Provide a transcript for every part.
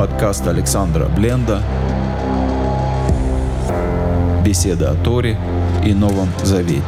Подкаст Александра Бленда Беседа о Торе и Новом Завете.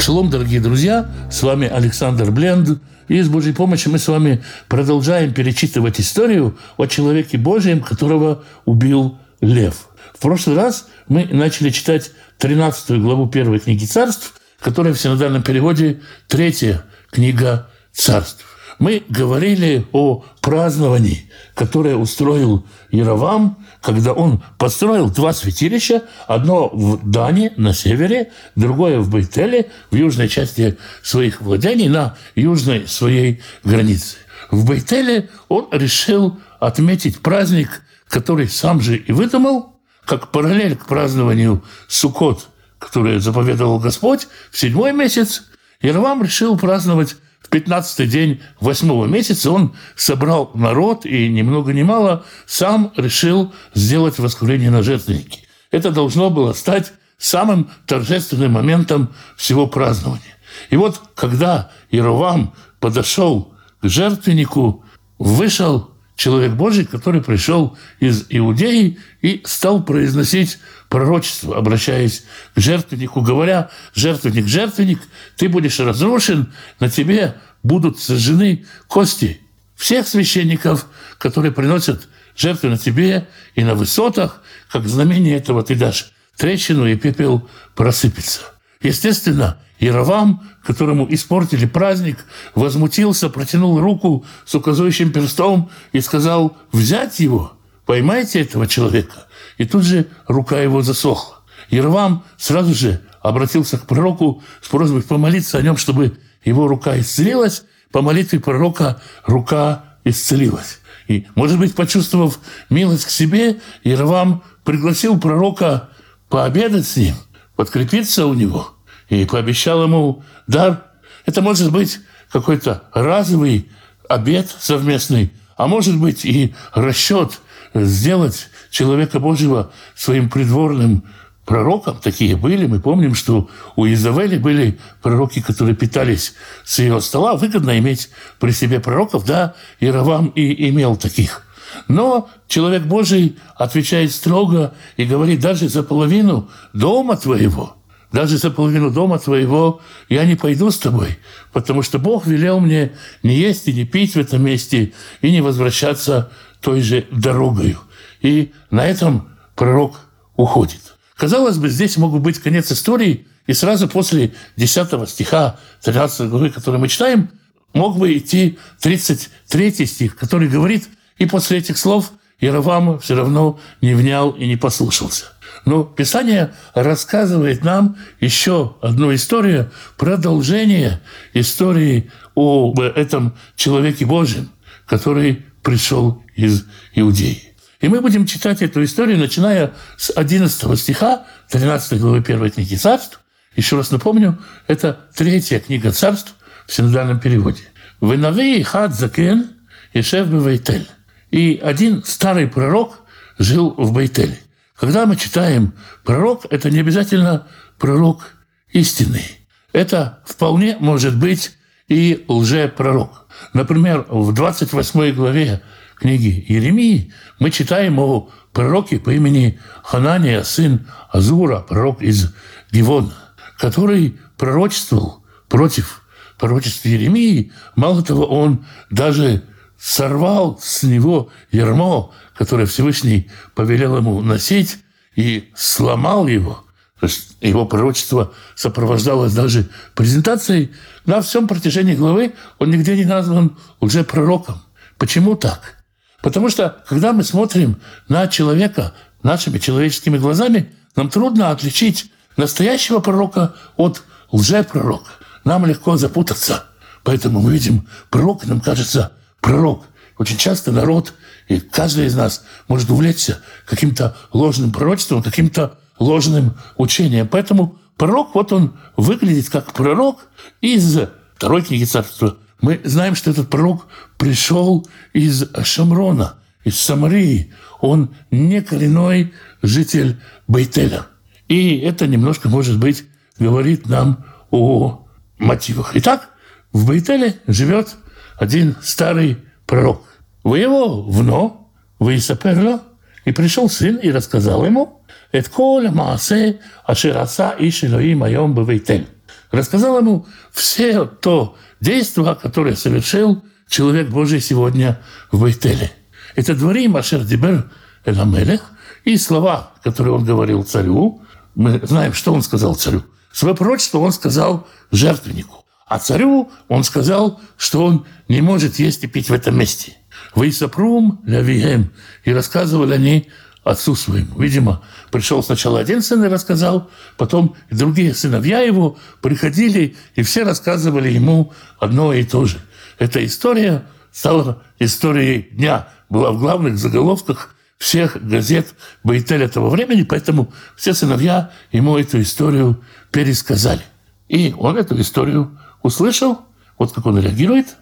Шалом, дорогие друзья, с вами Александр Бленд. И с Божьей помощью мы с вами продолжаем перечитывать историю о человеке Божьем, которого убил лев. В прошлый раз мы начали читать 13 главу первой книги царств, которая в синодальном переводе третья книга царств. Мы говорили о праздновании, которое устроил Яровам, когда он построил два святилища, одно в Дане на севере, другое в Бейтеле, в южной части своих владений, на южной своей границе. В Бейтеле он решил отметить праздник, который сам же и выдумал, как параллель к празднованию Суккот, которое заповедовал Господь в седьмой месяц, Яровам решил праздновать в 15 день восьмого месяца он собрал народ и ни много ни мало сам решил сделать воскурение на жертвеннике. Это должно было стать самым торжественным моментом всего празднования. И вот когда Иеровам подошел к жертвеннику, вышел человек Божий, который пришел из Иудеи и стал произносить пророчество, обращаясь к жертвеннику, говоря, жертвенник, жертвенник, ты будешь разрушен, на тебе будут сожжены кости всех священников, которые приносят жертвы на тебе и на высотах, как знамение этого ты дашь трещину, и пепел просыпется. Естественно, Яровам, которому испортили праздник, возмутился, протянул руку с указывающим перстом и сказал «взять его, поймайте этого человека». И тут же рука его засохла. Яровам сразу же обратился к пророку с просьбой помолиться о нем, чтобы его рука исцелилась. По молитве пророка рука исцелилась. И, может быть, почувствовав милость к себе, Яровам пригласил пророка пообедать с ним, подкрепиться у него – и пообещал ему дар. Это может быть какой-то разовый обед совместный, а может быть и расчет сделать человека Божьего своим придворным пророком. Такие были. Мы помним, что у Изавели были пророки, которые питались с ее стола. Выгодно иметь при себе пророков. Да, Иеровам и имел таких. Но человек Божий отвечает строго и говорит, даже за половину дома твоего – даже за половину дома твоего я не пойду с тобой, потому что Бог велел мне не есть и не пить в этом месте и не возвращаться той же дорогою. И на этом пророк уходит. Казалось бы, здесь мог быть конец истории, и сразу после 10 стиха 13 главы, который мы читаем, мог бы идти 33 стих, который говорит, и после этих слов Яровам все равно не внял и не послушался. Но Писание рассказывает нам еще одну историю, продолжение истории об этом человеке Божьем, который пришел из Иудеи. И мы будем читать эту историю, начиная с 11 стиха 13 главы 1 книги царств. Еще раз напомню, это третья книга царств в синодальном переводе. «Венави хад закен ешев бевейтель». И один старый пророк жил в Бейтеле. Когда мы читаем пророк, это не обязательно пророк истинный. Это вполне может быть и лжепророк. Например, в 28 главе книги Еремии мы читаем о пророке по имени Ханания, сын Азура, пророк из Гивона, который пророчествовал против пророчества Еремии. Мало того, он даже сорвал с него ярмо, которое Всевышний повелел ему носить, и сломал его. То есть его пророчество сопровождалось даже презентацией. На всем протяжении главы он нигде не назван уже пророком. Почему так? Потому что, когда мы смотрим на человека нашими человеческими глазами, нам трудно отличить настоящего пророка от лжепророка. Нам легко запутаться. Поэтому мы видим пророк, нам кажется, пророк. Очень часто народ, и каждый из нас может увлечься каким-то ложным пророчеством, каким-то ложным учением. Поэтому пророк, вот он выглядит как пророк из второй книги царства. Мы знаем, что этот пророк пришел из Шамрона, из Самарии, он не коренной житель Бейтеля. И это немножко, может быть, говорит нам о мотивах. Итак, в Бейтеле живет один старый пророк. Вы его вно, вы Исаперло, и пришел сын и рассказал ему, «Эт коля маасе ашераса иш Элоим айом бевейтель». Рассказал ему все то действие, которое совершил человек Божий сегодня в Бейтеле. Это дворим Ашер Дибер Эламелех, и слова, которые он говорил царю, мы знаем, что он сказал царю. Свое пророчество он сказал жертвеннику. А царю он сказал, что он не может есть и пить в этом месте. Вы сопрум лявием. И рассказывали они отцу своему. Видимо, пришел сначала один сын и рассказал, потом другие сыновья его приходили, и все рассказывали ему одно и то же. Эта история стала историей дня, была в главных заголовках всех газет Байтеля того времени, поэтому все сыновья ему эту историю пересказали. И он эту историю услышал, вот как он реагирует,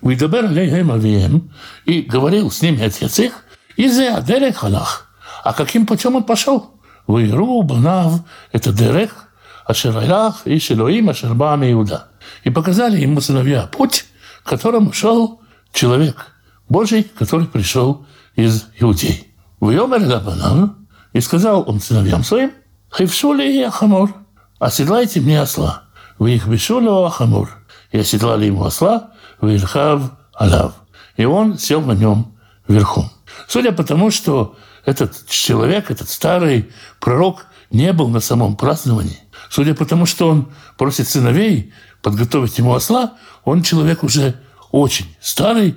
«Уидабер лейхем авием» и говорил с ними отец их, «И зе адерек халах». А каким путем он пошел? «Вейру банав» – это дерех, ашерайлах и шелоим ашербами Иуда. И показали ему сыновья путь, которым шел человек Божий, который пришел из Иудей. «Вейомер лабанам» и сказал он сыновьям своим, «Хившули и ахамор, оседлайте мне осла». Вы их бешулю ахамур. И оседлали ему осла, Вильхав Алав. И он сел на нем верхом. Судя по тому, что этот человек, этот старый пророк не был на самом праздновании, судя по тому, что он просит сыновей подготовить ему осла, он человек уже очень старый,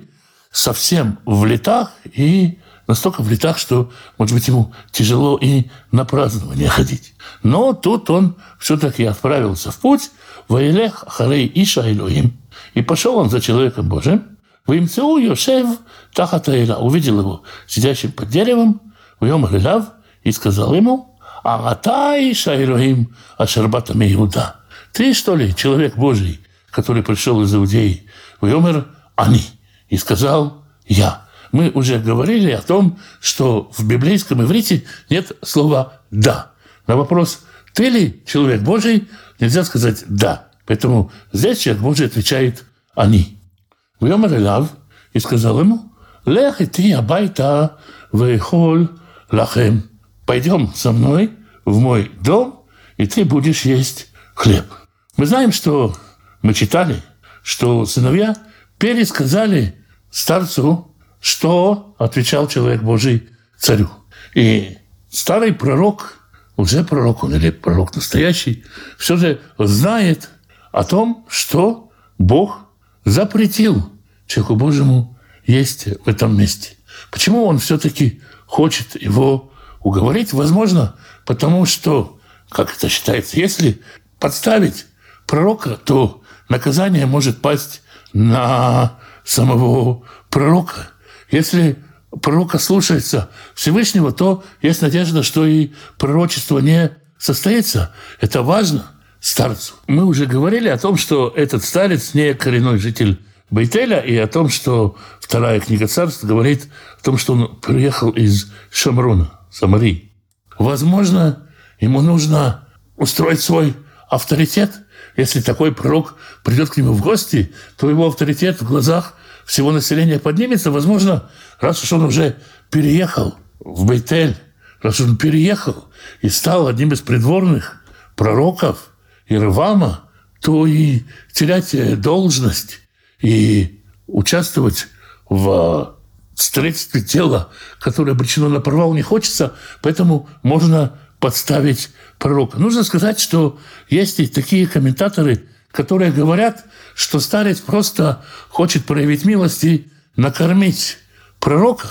совсем в летах и настолько в летах, что, может быть, ему тяжело и на празднование ходить. Но тут он все-таки отправился в путь, «Ваилех харей Иша Илоим». И пошел он за человеком Божиим. «Ваимцеу Йошев Тахатаэла». Увидел его сидящим под деревом, «Ваем Лилав» и сказал ему, «Агата Иша Илоим Ашербата Иуда». Ты, что ли, человек Божий, который пришел из Иудеи? «Ваемер Они». И сказал, «Я». Мы уже говорили о том, что в библейском иврите нет слова «да». На вопрос «ты ли человек Божий?» нельзя сказать «да». Поэтому здесь человек Божий отвечает «они». Вьомер Элав и сказал ему «Лех и ты абайта вейхоль лахем». Пойдем со мной в мой дом, и ты будешь есть хлеб. Мы знаем, что мы читали, что сыновья пересказали старцу, что отвечал человек Божий царю. И старый пророк уже пророк он или пророк настоящий, все же знает о том, что Бог запретил человеку Божьему есть в этом месте. Почему он все-таки хочет его уговорить? Возможно, потому что, как это считается, если подставить пророка, то наказание может пасть на самого пророка. Если пророка слушается Всевышнего, то есть надежда, что и пророчество не состоится. Это важно старцу. Мы уже говорили о том, что этот старец не коренной житель Бейтеля, и о том, что вторая книга царств говорит о том, что он приехал из Шамруна, Самарии. Возможно, ему нужно устроить свой авторитет. Если такой пророк придет к нему в гости, то его авторитет в глазах всего населения поднимется. Возможно, раз уж он уже переехал в Бейтель, раз он переехал и стал одним из придворных пророков Иеравама, то и терять должность и участвовать в строительстве тела, которое обречено на провал, не хочется, поэтому можно подставить пророка. Нужно сказать, что есть и такие комментаторы, которые говорят, что старец просто хочет проявить милость и накормить пророка,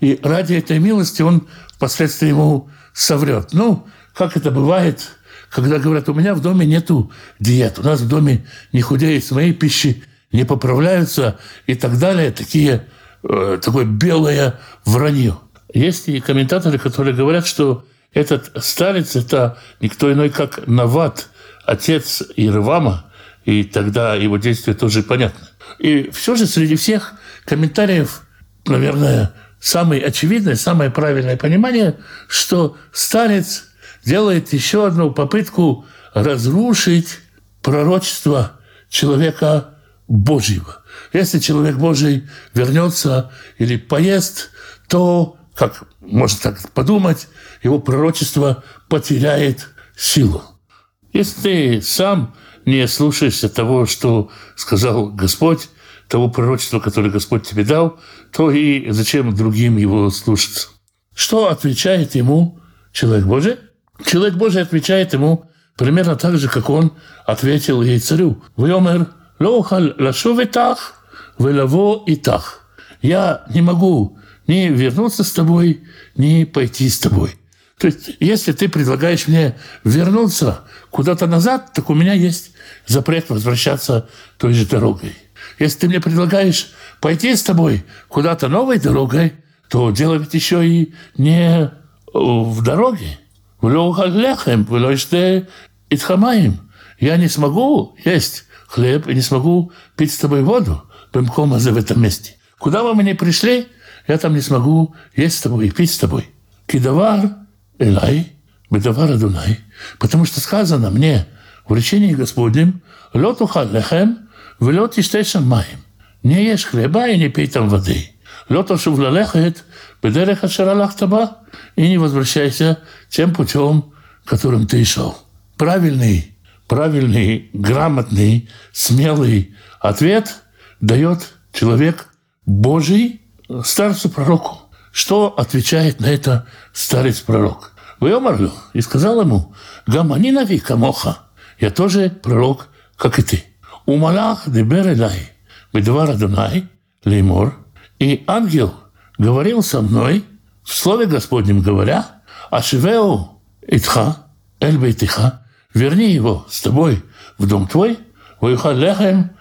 и ради этой милости он впоследствии ему соврет. Ну, как это бывает, когда говорят, у меня в доме нету диет, у нас в доме не худеет с моей пищи, не поправляются и так далее, такие, э, такое белое вранье. Есть и комментаторы, которые говорят, что этот старец – это никто иной, как Нават, отец Ирвама, и тогда его действия тоже понятны. И все же среди всех комментариев, наверное, самое очевидное, самое правильное понимание, что старец делает еще одну попытку разрушить пророчество человека Божьего. Если человек Божий вернется или поест, то, как можно так подумать, его пророчество потеряет силу. Если ты сам не слушаешься того, что сказал Господь, того пророчества, которое Господь тебе дал, то и зачем другим его слушаться? Что отвечает ему человек Божий? Человек Божий отвечает ему примерно так же, как он ответил ей царю. «Вьомер лохаль лашов итах, велаво итах». Я не могу ни вернуться с тобой, ни пойти с тобой. То есть, если ты предлагаешь мне вернуться куда-то назад, так у меня есть запрет возвращаться той же дорогой. Если ты мне предлагаешь пойти с тобой куда-то новой дорогой, то дело ведь еще и не в дороге. Я не смогу есть хлеб и не смогу пить с тобой воду бемкома в этом месте. Куда бы мы ни пришли, я там не смогу есть с тобой и пить с тобой. Кидавар элай, бедавар адунай. Потому что сказано мне в речении Господнем, лотуха лехем, велот иштешен маем. Не ешь хлеба и не пей там воды. Лотошув лалехет, бедерех ашаралахтаба, и не возвращайся тем путем, которым ты шел. Правильный, правильный, грамотный, смелый ответ дает человек Божий старцу пророку. Что отвечает на это старец-пророк? Выомарлю и сказал ему, «Гамани нави камоха, я тоже пророк, как и ты. Умалах дебер элай, бедвар Адонай, леймор, и ангел говорил со мной, в слове Господнем говоря, «Ашивеу итха, эль бейтиха, верни его с тобой в дом твой, ваюха лехем,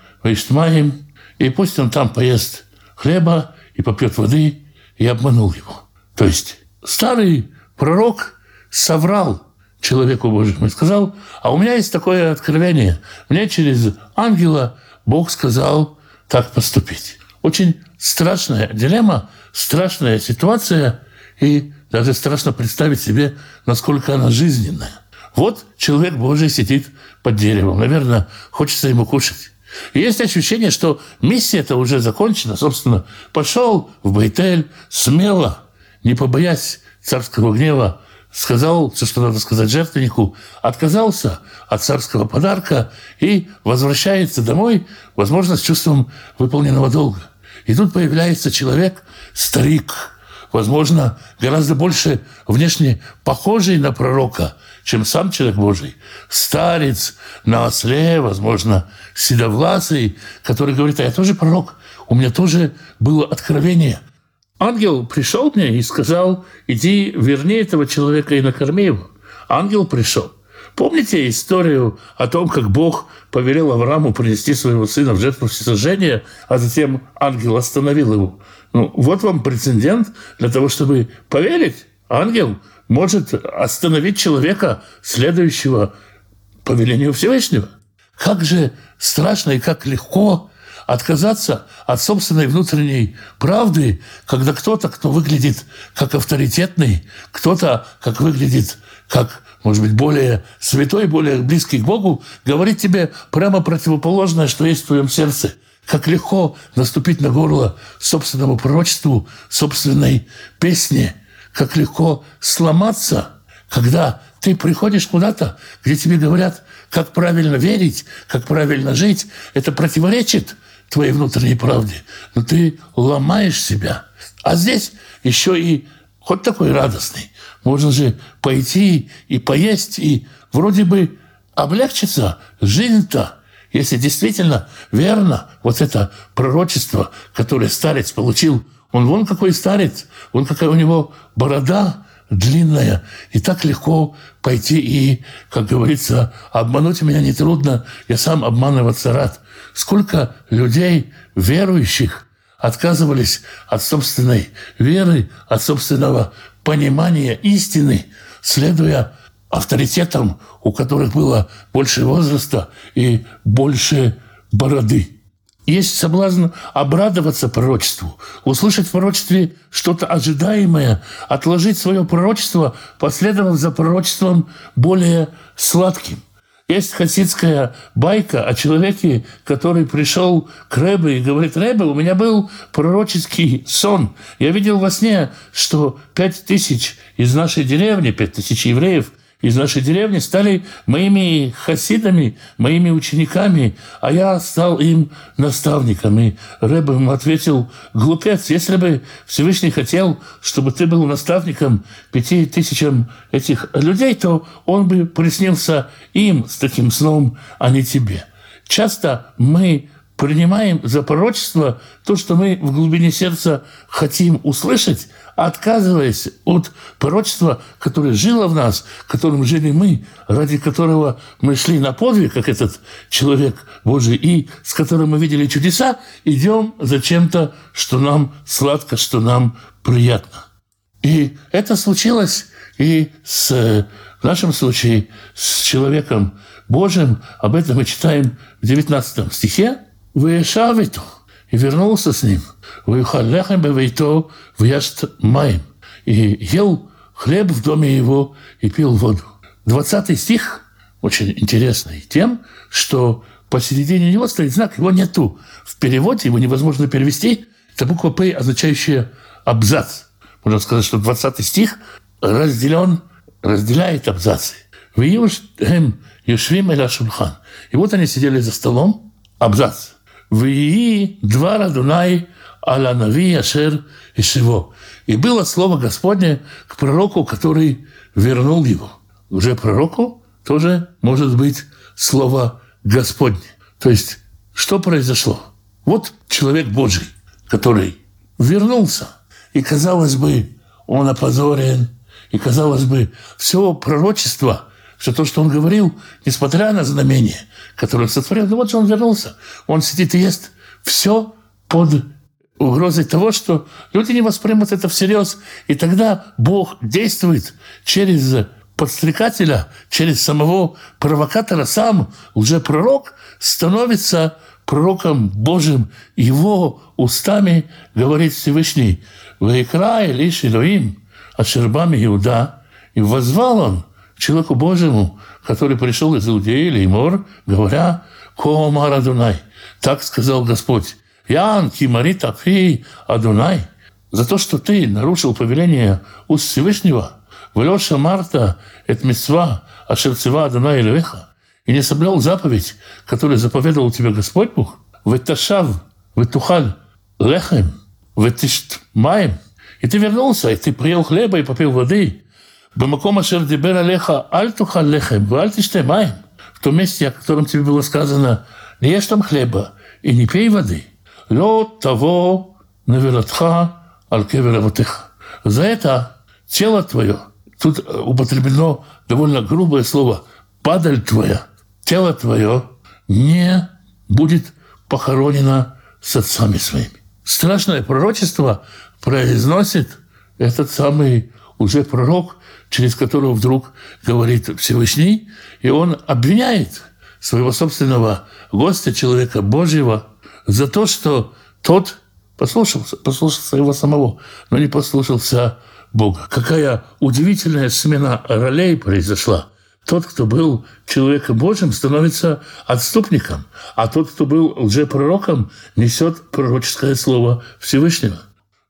и пусть он там поест хлеба и попьет воды, и обманул его». То есть старый пророк соврал человеку Божьему и сказал, а у меня есть такое откровение. Мне через ангела Бог сказал так поступить. Очень страшная дилемма, страшная ситуация, и даже страшно представить себе, насколько она жизненная. Вот человек Божий сидит под деревом. Наверное, хочется ему кушать. И есть ощущение, что миссия это уже закончена. Собственно, пошел в Байтель смело, не побоясь царского гнева, сказал все, что надо сказать жертвеннику, отказался от царского подарка и возвращается домой, возможно, с чувством выполненного долга. И тут появляется человек, старик, возможно, гораздо больше внешне похожий на пророка, чем сам человек Божий. Старец на осле, возможно, седовласый, который говорит, а я тоже пророк, у меня тоже было откровение – Ангел пришел мне и сказал, иди, верни этого человека и накорми его. Ангел пришел. Помните историю о том, как Бог повелел Аврааму принести своего сына в жертву всесожжения, а затем ангел остановил его? Ну, вот вам прецедент для того, чтобы поверить. Ангел может остановить человека, следующего повелению Всевышнего. Как же страшно и как легко отказаться от собственной внутренней правды, когда кто-то, кто выглядит как авторитетный, кто-то, как выглядит как, может быть, более святой, более близкий к Богу, говорит тебе прямо противоположное, что есть в твоем сердце. Как легко наступить на горло собственному пророчеству, собственной песне. Как легко сломаться, когда ты приходишь куда-то, где тебе говорят, как правильно верить, как правильно жить. Это противоречит твоей внутренней правде, но ты ломаешь себя. А здесь еще и хоть такой радостный. Можно же пойти и поесть, и вроде бы облегчиться. Жизнь-то, если действительно верно вот это пророчество, которое старец получил, он вон какой старец, вон какая у него борода длинная, и так легко пойти и, как говорится, обмануть меня нетрудно, я сам обманываться рад. Сколько людей, верующих, отказывались от собственной веры, от собственного понимания истины, следуя авторитетам, у которых было больше возраста и больше бороды. Есть соблазн обрадоваться пророчеству, услышать в пророчестве что-то ожидаемое, отложить свое пророчество, последовав за пророчеством более сладким. Есть хасидская байка о человеке, который пришел к Рэбе и говорит, Рэбе, у меня был пророческий сон. Я видел во сне, что пять тысяч из нашей деревни, пять тысяч евреев – из нашей деревни стали моими хасидами, моими учениками, а я стал им наставником. И Рэб ему ответил, глупец, если бы Всевышний хотел, чтобы ты был наставником пяти тысячам этих людей, то он бы приснился им с таким сном, а не тебе. Часто мы принимаем за пророчество то, что мы в глубине сердца хотим услышать, отказываясь от пророчества, которое жило в нас, которым жили мы, ради которого мы шли на подвиг, как этот человек Божий, и с которым мы видели чудеса, идем за чем-то, что нам сладко, что нам приятно. И это случилось и с, в нашем случае с человеком Божьим. Об этом мы читаем в 19 стихе. «Вешавиту» и вернулся с ним. «Ваюхалехем бевейто вяст маем» и ел хлеб в доме его и пил воду. Двадцатый стих очень интересный тем, что посередине него стоит знак, его нету. В переводе его невозможно перевести. Это буква «П», означающая «абзац». Можно сказать, что 20 стих разделен, разделяет абзацы. «Виюшем юшвим эля шульхан». И вот они сидели за столом, абзац. «Вии два Дунай аля нави ашер ишево». И было слово Господне к пророку, который вернул его. Уже пророку тоже может быть слово Господне. То есть, что произошло? Вот человек Божий, который вернулся, и, казалось бы, он опозорен, и, казалось бы, все пророчество, все то, что он говорил, несмотря на знамение, которое сотворил, ну вот же он вернулся, он сидит и ест, все под угрозой того, что люди не воспримут это всерьез. И тогда Бог действует через подстрекателя, через самого провокатора. Сам лжепророк становится пророком Божьим. Его устами говорит Всевышний, «Ваикра лишь Илоим, Ашербами Иуда». И возвал он человеку Божьему, который пришел из Иудеи или Имор, говоря, «Кома Адунай». Так сказал Господь. Ян, Кимари, Тафи, Адунай, за то, что ты нарушил повеление уст Всевышнего, Велеша Марта, эт мецва, ашерцева Адунай Илевеха, и не соблюл заповедь, которую заповедовал тебе Господь Бог, Веташав, Ветухаль, Лехем, Ветишт Маем, и ты вернулся, и ты приел хлеба и попил воды. Бамаком ашер дибер алеха аль тухаль лехем, аль тиште маем. В том месте, о котором тебе было сказано, не ешь там хлеба и не пей воды. Лед того навелатха аль кевер За это тело твое, тут употреблено довольно грубое слово, падаль твоя, тело твое не будет похоронено с отцами своими. Страшное пророчество произносит этот самый уже пророк, через которого вдруг говорит Всевышний, и он обвиняет своего собственного гостя, человека Божьего, за то, что тот послушался, послушался его самого, но не послушался Бога. Какая удивительная смена ролей произошла. Тот, кто был человеком Божьим, становится отступником, а тот, кто был лжепророком, несет пророческое слово Всевышнего.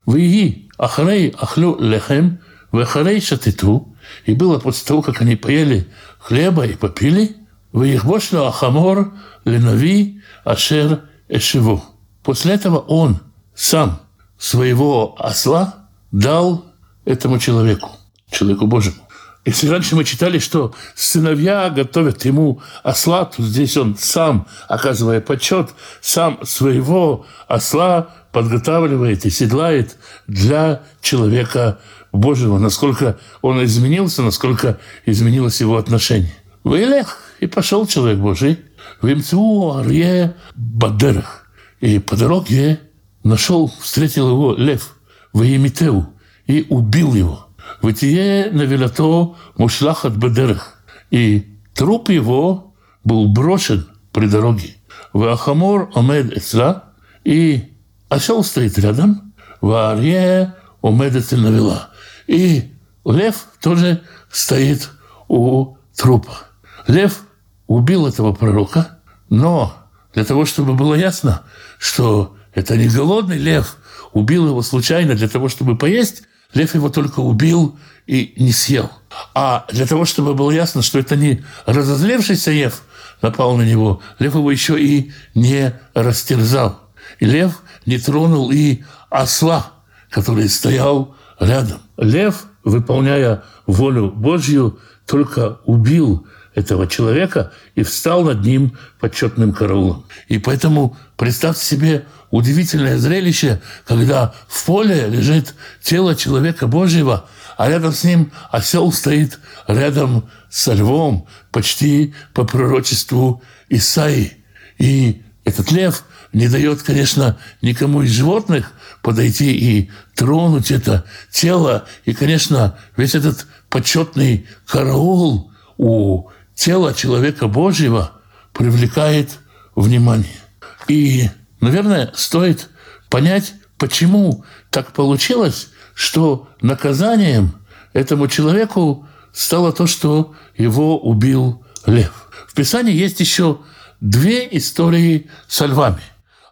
Вы ахарей ахлю лехем, вахарей шатиту, и было после того, как они поели хлеба и попили, вы их бошлю ахамор ленави ашер эшеву. После этого он сам своего осла дал этому человеку, человеку Божьему. Если раньше мы читали, что сыновья готовят ему осла, то здесь он сам, оказывая почет, сам своего осла подготавливает и седлает для человека Божьего, насколько он изменился, насколько изменилось его отношение. Вылех, и пошел человек Божий, в имцу арье бадерах. И по дороге нашел, встретил его лев, в Емитеу, и убил его. Вытие навелато мушлахат бедерах. И труп его был брошен при дороге. Вахамор омед эцла, и осел стоит рядом, Варье омед навела. И лев тоже стоит у трупа. Лев убил этого пророка, но для того, чтобы было ясно, что это не голодный лев, убил его случайно для того, чтобы поесть, лев его только убил и не съел. А для того, чтобы было ясно, что это не разозлившийся лев напал на него, лев его еще и не растерзал. И лев не тронул и осла, который стоял рядом. Лев, выполняя волю Божью, только убил этого человека и встал над ним почетным караулом. И поэтому представьте себе удивительное зрелище, когда в поле лежит тело человека Божьего, а рядом с ним осел стоит рядом со львом, почти по пророчеству Исаи. И этот лев не дает, конечно, никому из животных подойти и тронуть это тело. И, конечно, весь этот почетный караул у тела человека Божьего привлекает внимание. И, наверное, стоит понять, почему так получилось, что наказанием этому человеку стало то, что его убил лев. В Писании есть еще две истории со львами.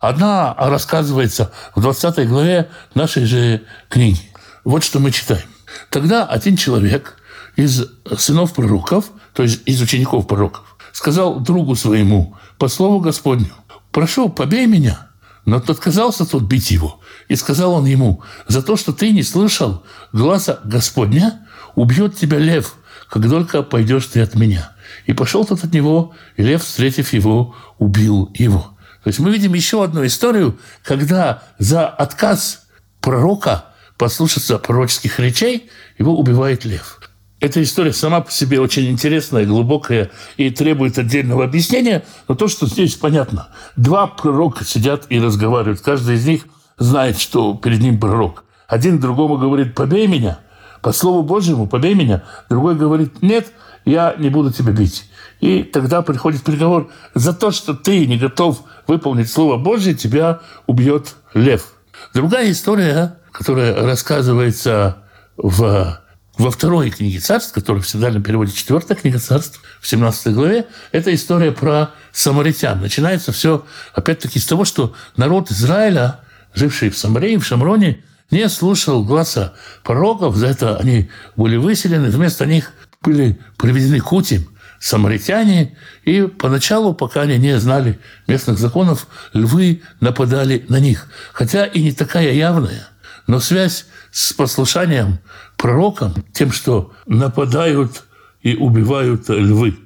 Одна рассказывается в 20 главе нашей же книги. Вот что мы читаем. Тогда один человек из сынов пророков, то есть из учеников пророков, сказал другу своему, по слову Господню, «Прошу, побей меня». Но тот отказался тот бить его. И сказал он ему, «За то, что ты не слышал глаза Господня, убьет тебя лев, как только пойдешь ты от меня». И пошел тот от него, и лев, встретив его, убил его. То есть мы видим еще одну историю, когда за отказ пророка послушаться пророческих речей его убивает лев. Эта история сама по себе очень интересная, глубокая и требует отдельного объяснения, но то, что здесь понятно. Два пророка сидят и разговаривают. Каждый из них знает, что перед ним пророк. Один другому говорит «побей меня», по Слову Божьему «побей меня». Другой говорит «нет, я не буду тебя бить». И тогда приходит приговор за то, что ты не готов выполнить Слово Божье, тебя убьет лев. Другая история, которая рассказывается в во второй книге царств, которая в синодальном переводе четвертая книга царств, в 17 главе, это история про самаритян. Начинается все, опять-таки, с того, что народ Израиля, живший в Самарии, в Шамроне, не слушал глаза пророков, за это они были выселены, вместо них были приведены к утим самаритяне, и поначалу, пока они не знали местных законов, львы нападали на них. Хотя и не такая явная, но связь с послушанием пророкам тем, что нападают и убивают львы.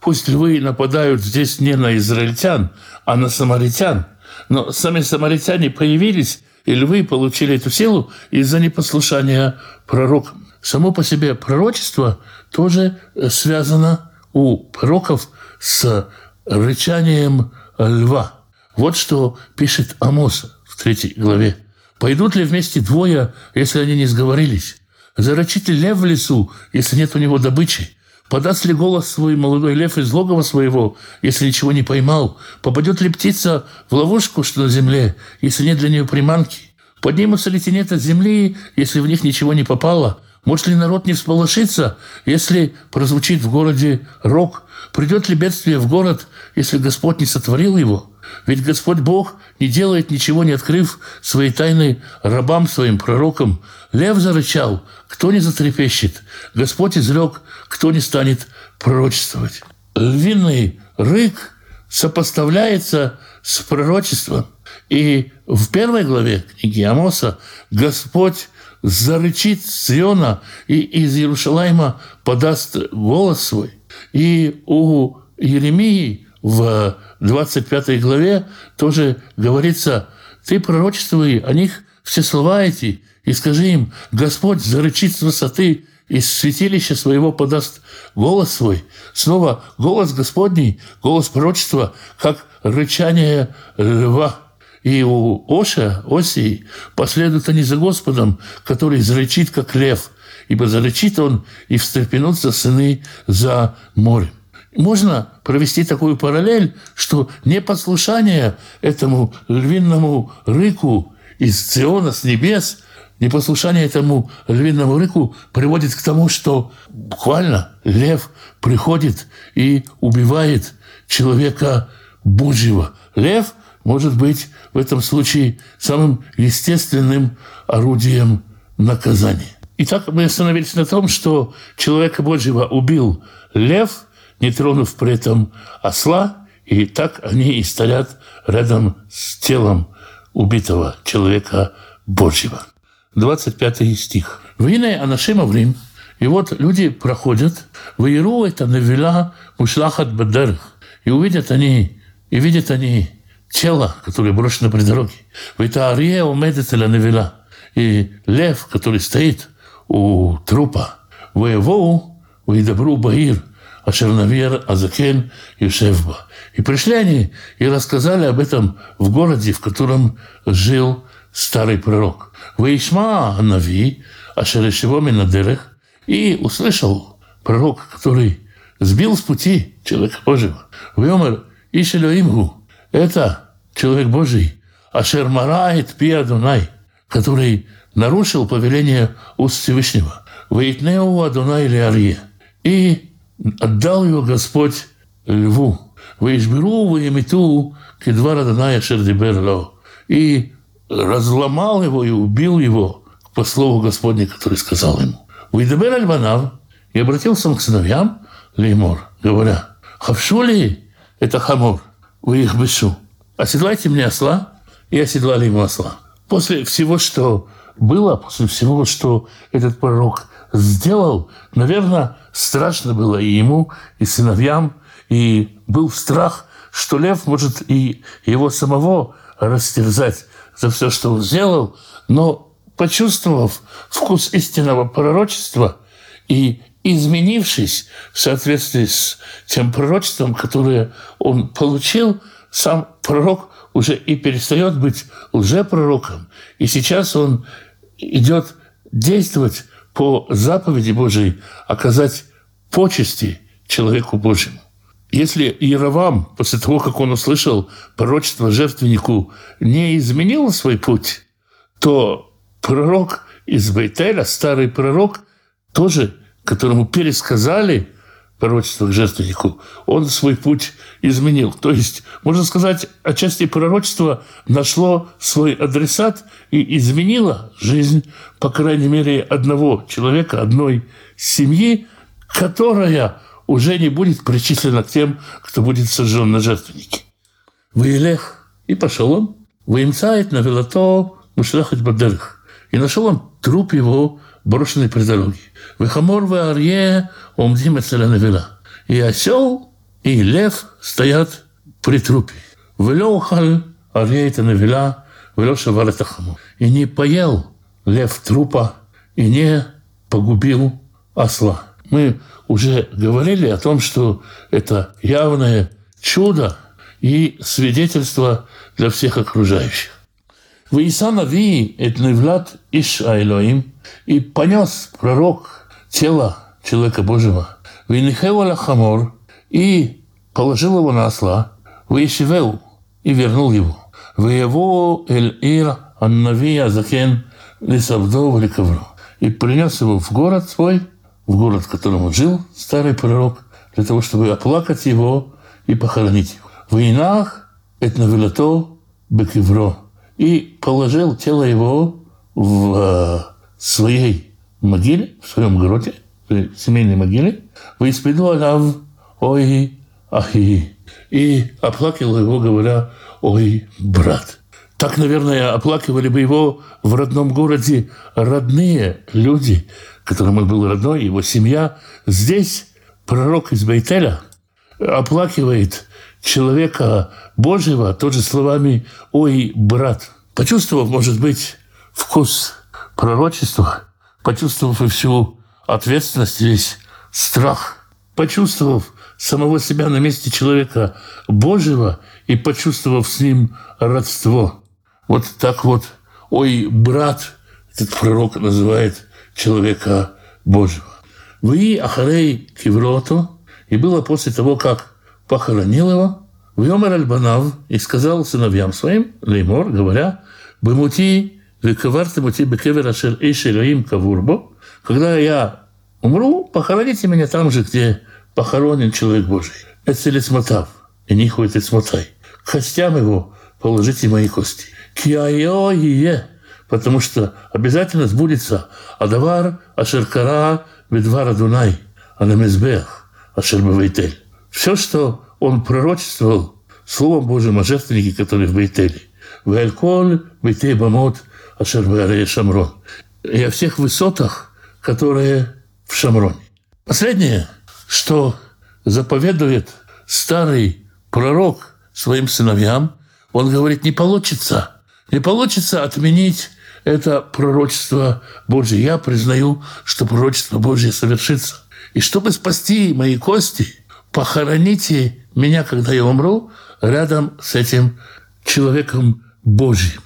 Пусть львы нападают здесь не на израильтян, а на самаритян. Но сами самаритяне появились, и львы получили эту силу из-за непослушания пророкам. Само по себе пророчество тоже связано у пророков с рычанием льва. Вот что пишет Амос в третьей главе. Пойдут ли вместе двое, если они не сговорились? Зарычит ли лев в лесу, если нет у него добычи? Подаст ли голос свой молодой лев из логова своего, если ничего не поймал? Попадет ли птица в ловушку, что на земле, если нет для нее приманки? Поднимутся ли тенет от земли, если в них ничего не попало? Может ли народ не всполошиться, если прозвучит в городе рок? Придет ли бедствие в город, если Господь не сотворил его? Ведь Господь Бог не делает ничего, не открыв свои тайны рабам своим, пророкам. Лев зарычал, кто не затрепещет? Господь изрек, кто не станет пророчествовать? Львиный рык сопоставляется с пророчеством. И в первой главе книги Амоса Господь зарычит Сиона и из Иерушалайма подаст голос свой. И у Еремии в 25 главе тоже говорится, ты пророчествуй о них все слова эти, и скажи им, Господь зарычит с высоты, из святилища своего подаст голос свой. Снова голос Господний, голос пророчества, как рычание льва. И у Оша, Осии, последуют они за Господом, который зарычит, как лев, ибо зарычит он, и встрепенутся сыны за морем. Можно провести такую параллель, что непослушание этому львиному рыку из Циона, с небес, непослушание этому львиному рыку приводит к тому, что буквально лев приходит и убивает человека Божьего. Лев может быть в этом случае самым естественным орудием наказания. Итак, мы остановились на том, что человека Божьего убил лев, не тронув при этом осла, и так они и стоят рядом с телом убитого человека Божьего. 25 стих. «Вине анашим аврим» И вот люди проходят, «Ваеру это навела мушлахат бадерх» И увидят они, и видят они тело, которое брошено при дороге. «Вайта ария умедет навела» И лев, который стоит – у трупа. Воевоу, добру Баир, Ашернавер Азакен Юшевба. И пришли они и рассказали об этом в городе, в котором жил старый пророк. Ваишма Нави, Ашерешево Минадерех, и услышал пророк, который сбил с пути человека Божьего. Вьомер Ишелюимгу. Это человек Божий. Ашер Марает Пиадунай, который нарушил повеление уст Всевышнего. «Воитнеу Адуна или Арье». И отдал его Господь льву. «וישברהו וימיתהו כדבר אדוני אשר דיבר לו». И разломал его и убил его по слову Господня, который сказал ему. «וידבר אל בניו» и обратился он к сыновьям לאמר, говоря, «חבשו לי את החמור, ויחבשו. Оседлайте мне осла». И оседлали ему осла. После всего, что было после всего, что этот пророк сделал, наверное, страшно было и ему, и сыновьям, и был страх, что лев может и его самого растерзать за все, что он сделал, но почувствовав вкус истинного пророчества и изменившись в соответствии с тем пророчеством, которое он получил, сам пророк уже и перестает быть лжепророком. И сейчас он идет действовать по заповеди Божией, оказать почести человеку Божьему. Если Яровам, после того, как он услышал пророчество жертвеннику, не изменил свой путь, то пророк из Бейтеля, старый пророк, тоже, которому пересказали – пророчество к жертвеннику, он свой путь изменил. То есть, можно сказать, отчасти пророчество нашло свой адресат и изменило жизнь, по крайней мере, одного человека, одной семьи, которая уже не будет причислена к тем, кто будет сожжен на жертвеннике. Воелех. И пошел он. Воимцает на велото мушлахать бадерх. И нашел он труп его брошенный при дороге. Вехамор в Арье עומדים נבלה. И осел, и лев стоят при трупе. ולא אכל האריה את הנבלה, ולא שבר את החמור. И не поел лев трупа, и не погубил осла. Мы уже говорили о том, что это явное чудо и свидетельство для всех окружающих. וישא הנביא, את נבלת איש האלוהים, и понес пророк тело человека Божьего. Винихева хамор, и положил его на осла. Ваишивел, и вернул его. Ваево эль ир аннави азакен лисавдо ликовро. И принес его в город свой, в город, в котором он жил, старый пророк, для того, чтобы оплакать его и похоронить его. В инах это навелато бекевро и положил тело его в э, своей могиле, в своем гроте, в семейной могиле, «Виспиду алав ой ахи» и оплакивал его, говоря «Ой, брат». Так, наверное, оплакивали бы его в родном городе родные люди, которым он был родной, его семья. Здесь пророк из Бейтеля оплакивает человека Божьего тоже словами «Ой, брат». Почувствовав, может быть, вкус пророчества, почувствовав и всю ответственность, весь страх, почувствовав самого себя на месте человека Божьего и почувствовав с ним родство. Вот так вот, ой, брат, этот пророк называет человека Божьего. Вы, Ахарей Киврото, И было после того, как похоронил его, в Йомер Альбанав и сказал сыновьям своим, Леймор, говоря, «Бемути вековарте мути бекевер ашер эйш Элоим кавурбо». Когда я умру, похороните меня там же, где похоронен человек Божий. Это лицмотав, и не ходит смотай. К костям его положите мои кости. Киайо потому что обязательно сбудется Адавар, Ашеркара, Бедвара Дунай, Анамезбех, Ашербавейтель. Все, что он пророчествовал Словом Божьим о жертвеннике, который в Бейтеле. Вэльколь, Бейтей Бамот, Ашербаре Шамрон. И о всех высотах, которые в Шамроне. Последнее, что заповедует старый пророк своим сыновьям, он говорит, не получится, не получится отменить это пророчество Божье. Я признаю, что пророчество Божье совершится. И чтобы спасти мои кости, похороните меня, когда я умру, рядом с этим человеком Божьим.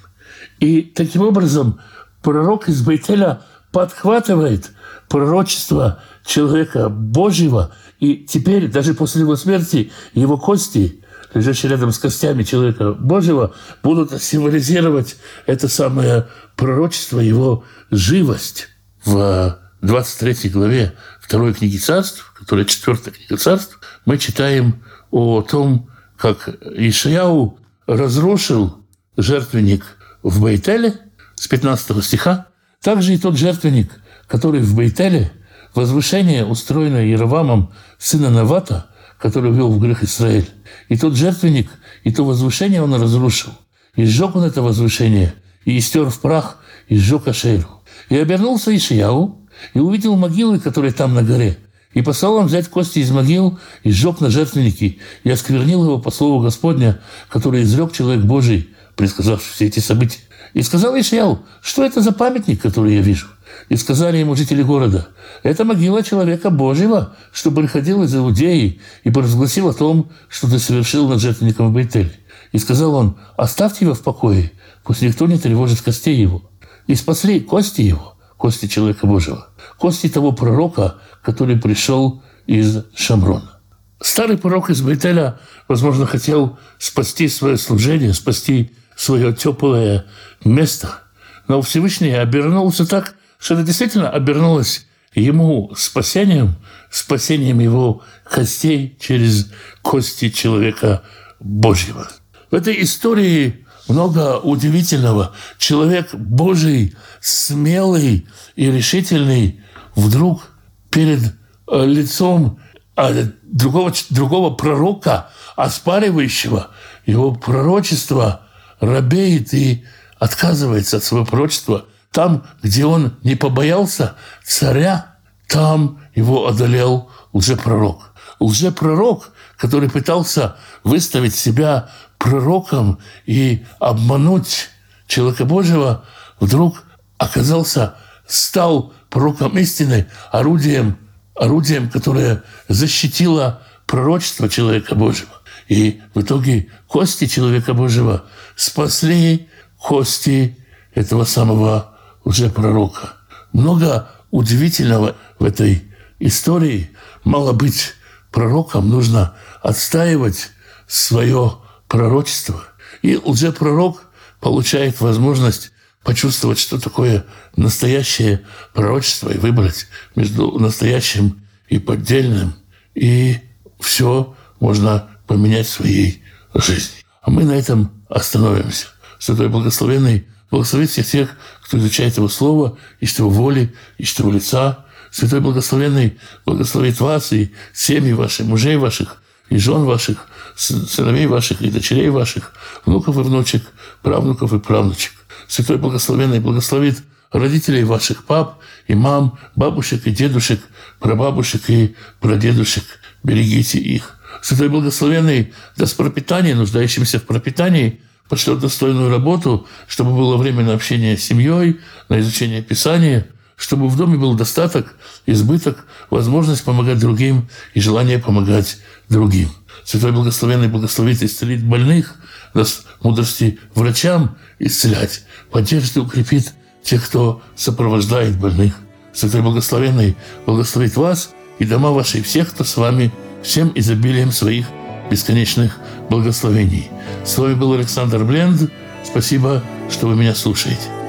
И таким образом пророк из Бейтеля подхватывает пророчество человека Божьего, и теперь, даже после его смерти, его кости, лежащие рядом с костями человека Божьего, будут символизировать это самое пророчество, его живость. В 23 главе второй книги царств, которая четвертая книга царств, мы читаем о том, как Ишаяу разрушил жертвенник в Бейтеле с 15 стиха. Также и тот жертвенник, который в Бейтеле, возвышение, устроенное Яровамом, сына Навата, который ввел в грех Израиль. И тот жертвенник, и то возвышение он разрушил. И сжег он это возвышение, и истер в прах, и сжег Ашеру. И обернулся Ишияу, и увидел могилы, которые там на горе. И послал он взять кости из могил и сжег на жертвенники, и осквернил его по слову Господня, который изрек человек Божий, предсказавший все эти события. И сказал Ишаяу, что это за памятник, который я вижу? И сказали ему жители города, это могила человека Божьего, что приходил из Иудеи и поразгласил о том, что ты совершил над жертвенником Бейтель. И сказал он, оставьте его в покое, пусть никто не тревожит костей его. И спасли кости его, кости человека Божьего, кости того пророка, который пришел из Шамрона. Старый пророк из Бейтеля, возможно, хотел спасти свое служение, спасти свое теплое место, но Всевышний обернулся так, что это действительно обернулось ему спасением, спасением его костей через кости человека Божьего. В этой истории много удивительного. Человек Божий, смелый и решительный, вдруг перед э, лицом э, другого, другого пророка, оспаривающего его пророчество, робеет и отказывается от своего пророчества. Там, где он не побоялся царя, там его одолел лжепророк. Лжепророк, который пытался выставить себя пророком и обмануть человека Божьего, вдруг оказался, стал пророком истины, орудием, орудием, которое защитило пророчество человека Божьего. И в итоге кости человека Божьего спасли кости этого самого лжепророка. Много удивительного в этой истории. Мало быть пророком, нужно отстаивать свое пророчество. И лжепророк получает возможность почувствовать, что такое настоящее пророчество и выбрать между настоящим и поддельным. И все можно поменять в своей жизни. А мы на этом остановимся. Святой Благословенный благословит всех тех, кто изучает Его Слово, ищет Его воли, ищет Его лица. Святой Благословенный благословит вас и семьи ваших, мужей ваших, и жен ваших, сыновей ваших и дочерей ваших, внуков и внучек, правнуков и правнучек. Святой Благословенный благословит родителей ваших пап и мам, бабушек и дедушек, прабабушек и прадедушек. Берегите их. Святой Благословенный даст пропитание нуждающимся в пропитании, пошлет достойную работу, чтобы было время на общение с семьей, на изучение Писания, чтобы в доме был достаток, избыток, возможность помогать другим и желание помогать другим. Святой Благословенный благословит и исцелит больных, даст мудрости врачам исцелять, поддержит и укрепит тех, кто сопровождает больных. Святой Благословенный благословит вас и дома ваши, и всех, кто с вами всем изобилием своих бесконечных благословений. С вами был Александр Бленд. Спасибо, что вы меня слушаете.